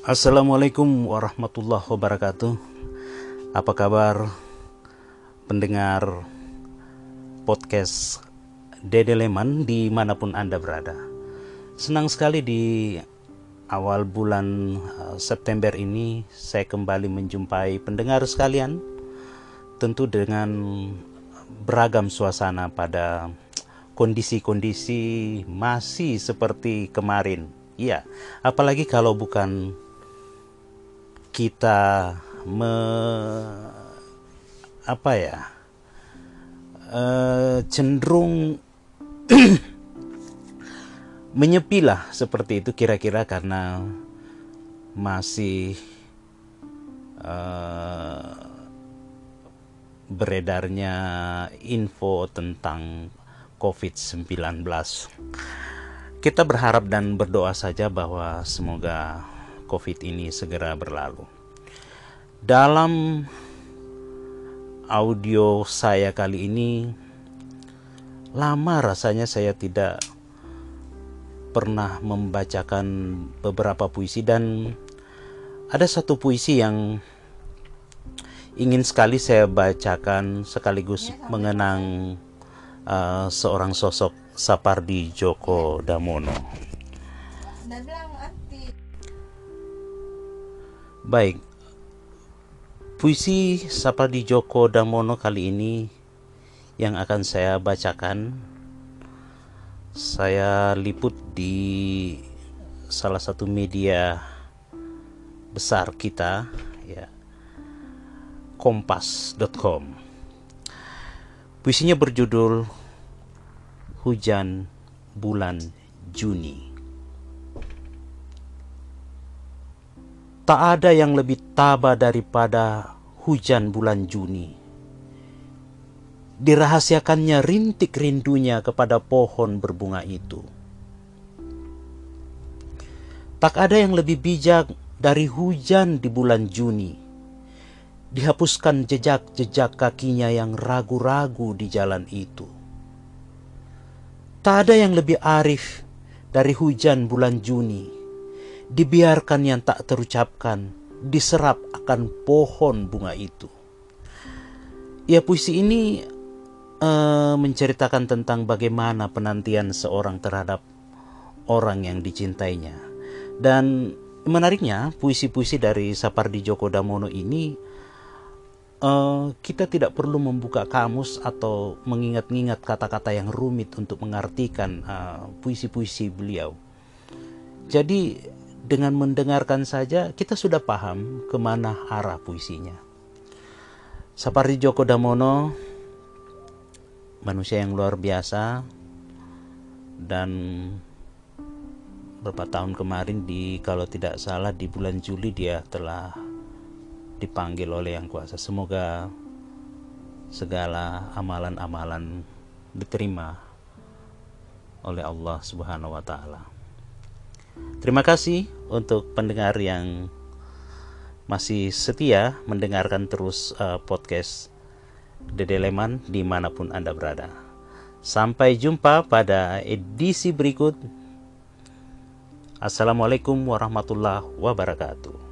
Assalamualaikum warahmatullahi wabarakatuh. Apa kabar pendengar podcast Dede Leman di mana pun Anda berada? Senang sekali di awal bulan eh, September ini saya kembali menjumpai pendengar sekalian Tentu dengan beragam suasana pada kondisi-kondisi masih seperti kemarin. Iya, apalagi kalau bukan kita me apa ya uh, cenderung menyepilah seperti itu kira-kira karena masih uh, beredarnya info tentang COVID-19. Kita berharap dan berdoa saja bahwa semoga COVID ini segera berlalu. Dalam audio saya kali ini, lama rasanya saya tidak pernah membacakan beberapa puisi dan ada satu puisi yang ingin sekali saya bacakan sekaligus mengenang uh, seorang sosok Sapardi Djoko Damono. Baik, puisi Sapardi Djoko Damono kali ini yang akan saya bacakan. Saya liput di salah satu media besar kita ya kompas.com puisinya berjudul Hujan Bulan Juni Tak ada yang lebih tabah daripada hujan bulan Juni. Dirahasiakannya rintik rindunya kepada pohon berbunga itu. Tak ada yang lebih bijak dari hujan di bulan Juni. Dihapuskan jejak-jejak kakinya yang ragu-ragu di jalan itu. Tak ada yang lebih arif dari hujan bulan Juni dibiarkan yang tak terucapkan, diserap akan pohon bunga itu. Ya puisi ini uh, menceritakan tentang bagaimana penantian seorang terhadap orang yang dicintainya. Dan menariknya puisi-puisi dari Sapardi Djoko Damono ini uh, kita tidak perlu membuka kamus atau mengingat-ingat kata-kata yang rumit untuk mengartikan puisi-puisi uh, beliau. Jadi dengan mendengarkan saja kita sudah paham ke mana arah puisinya. Sapardi Djoko Damono manusia yang luar biasa dan beberapa tahun kemarin di kalau tidak salah di bulan Juli dia telah dipanggil oleh yang kuasa. Semoga segala amalan-amalan diterima oleh Allah Subhanahu wa taala. Terima kasih untuk pendengar yang masih setia mendengarkan terus uh, podcast Dede Leman di mana pun Anda berada. Sampai jumpa pada edisi berikut. Assalamualaikum warahmatullahi wabarakatuh.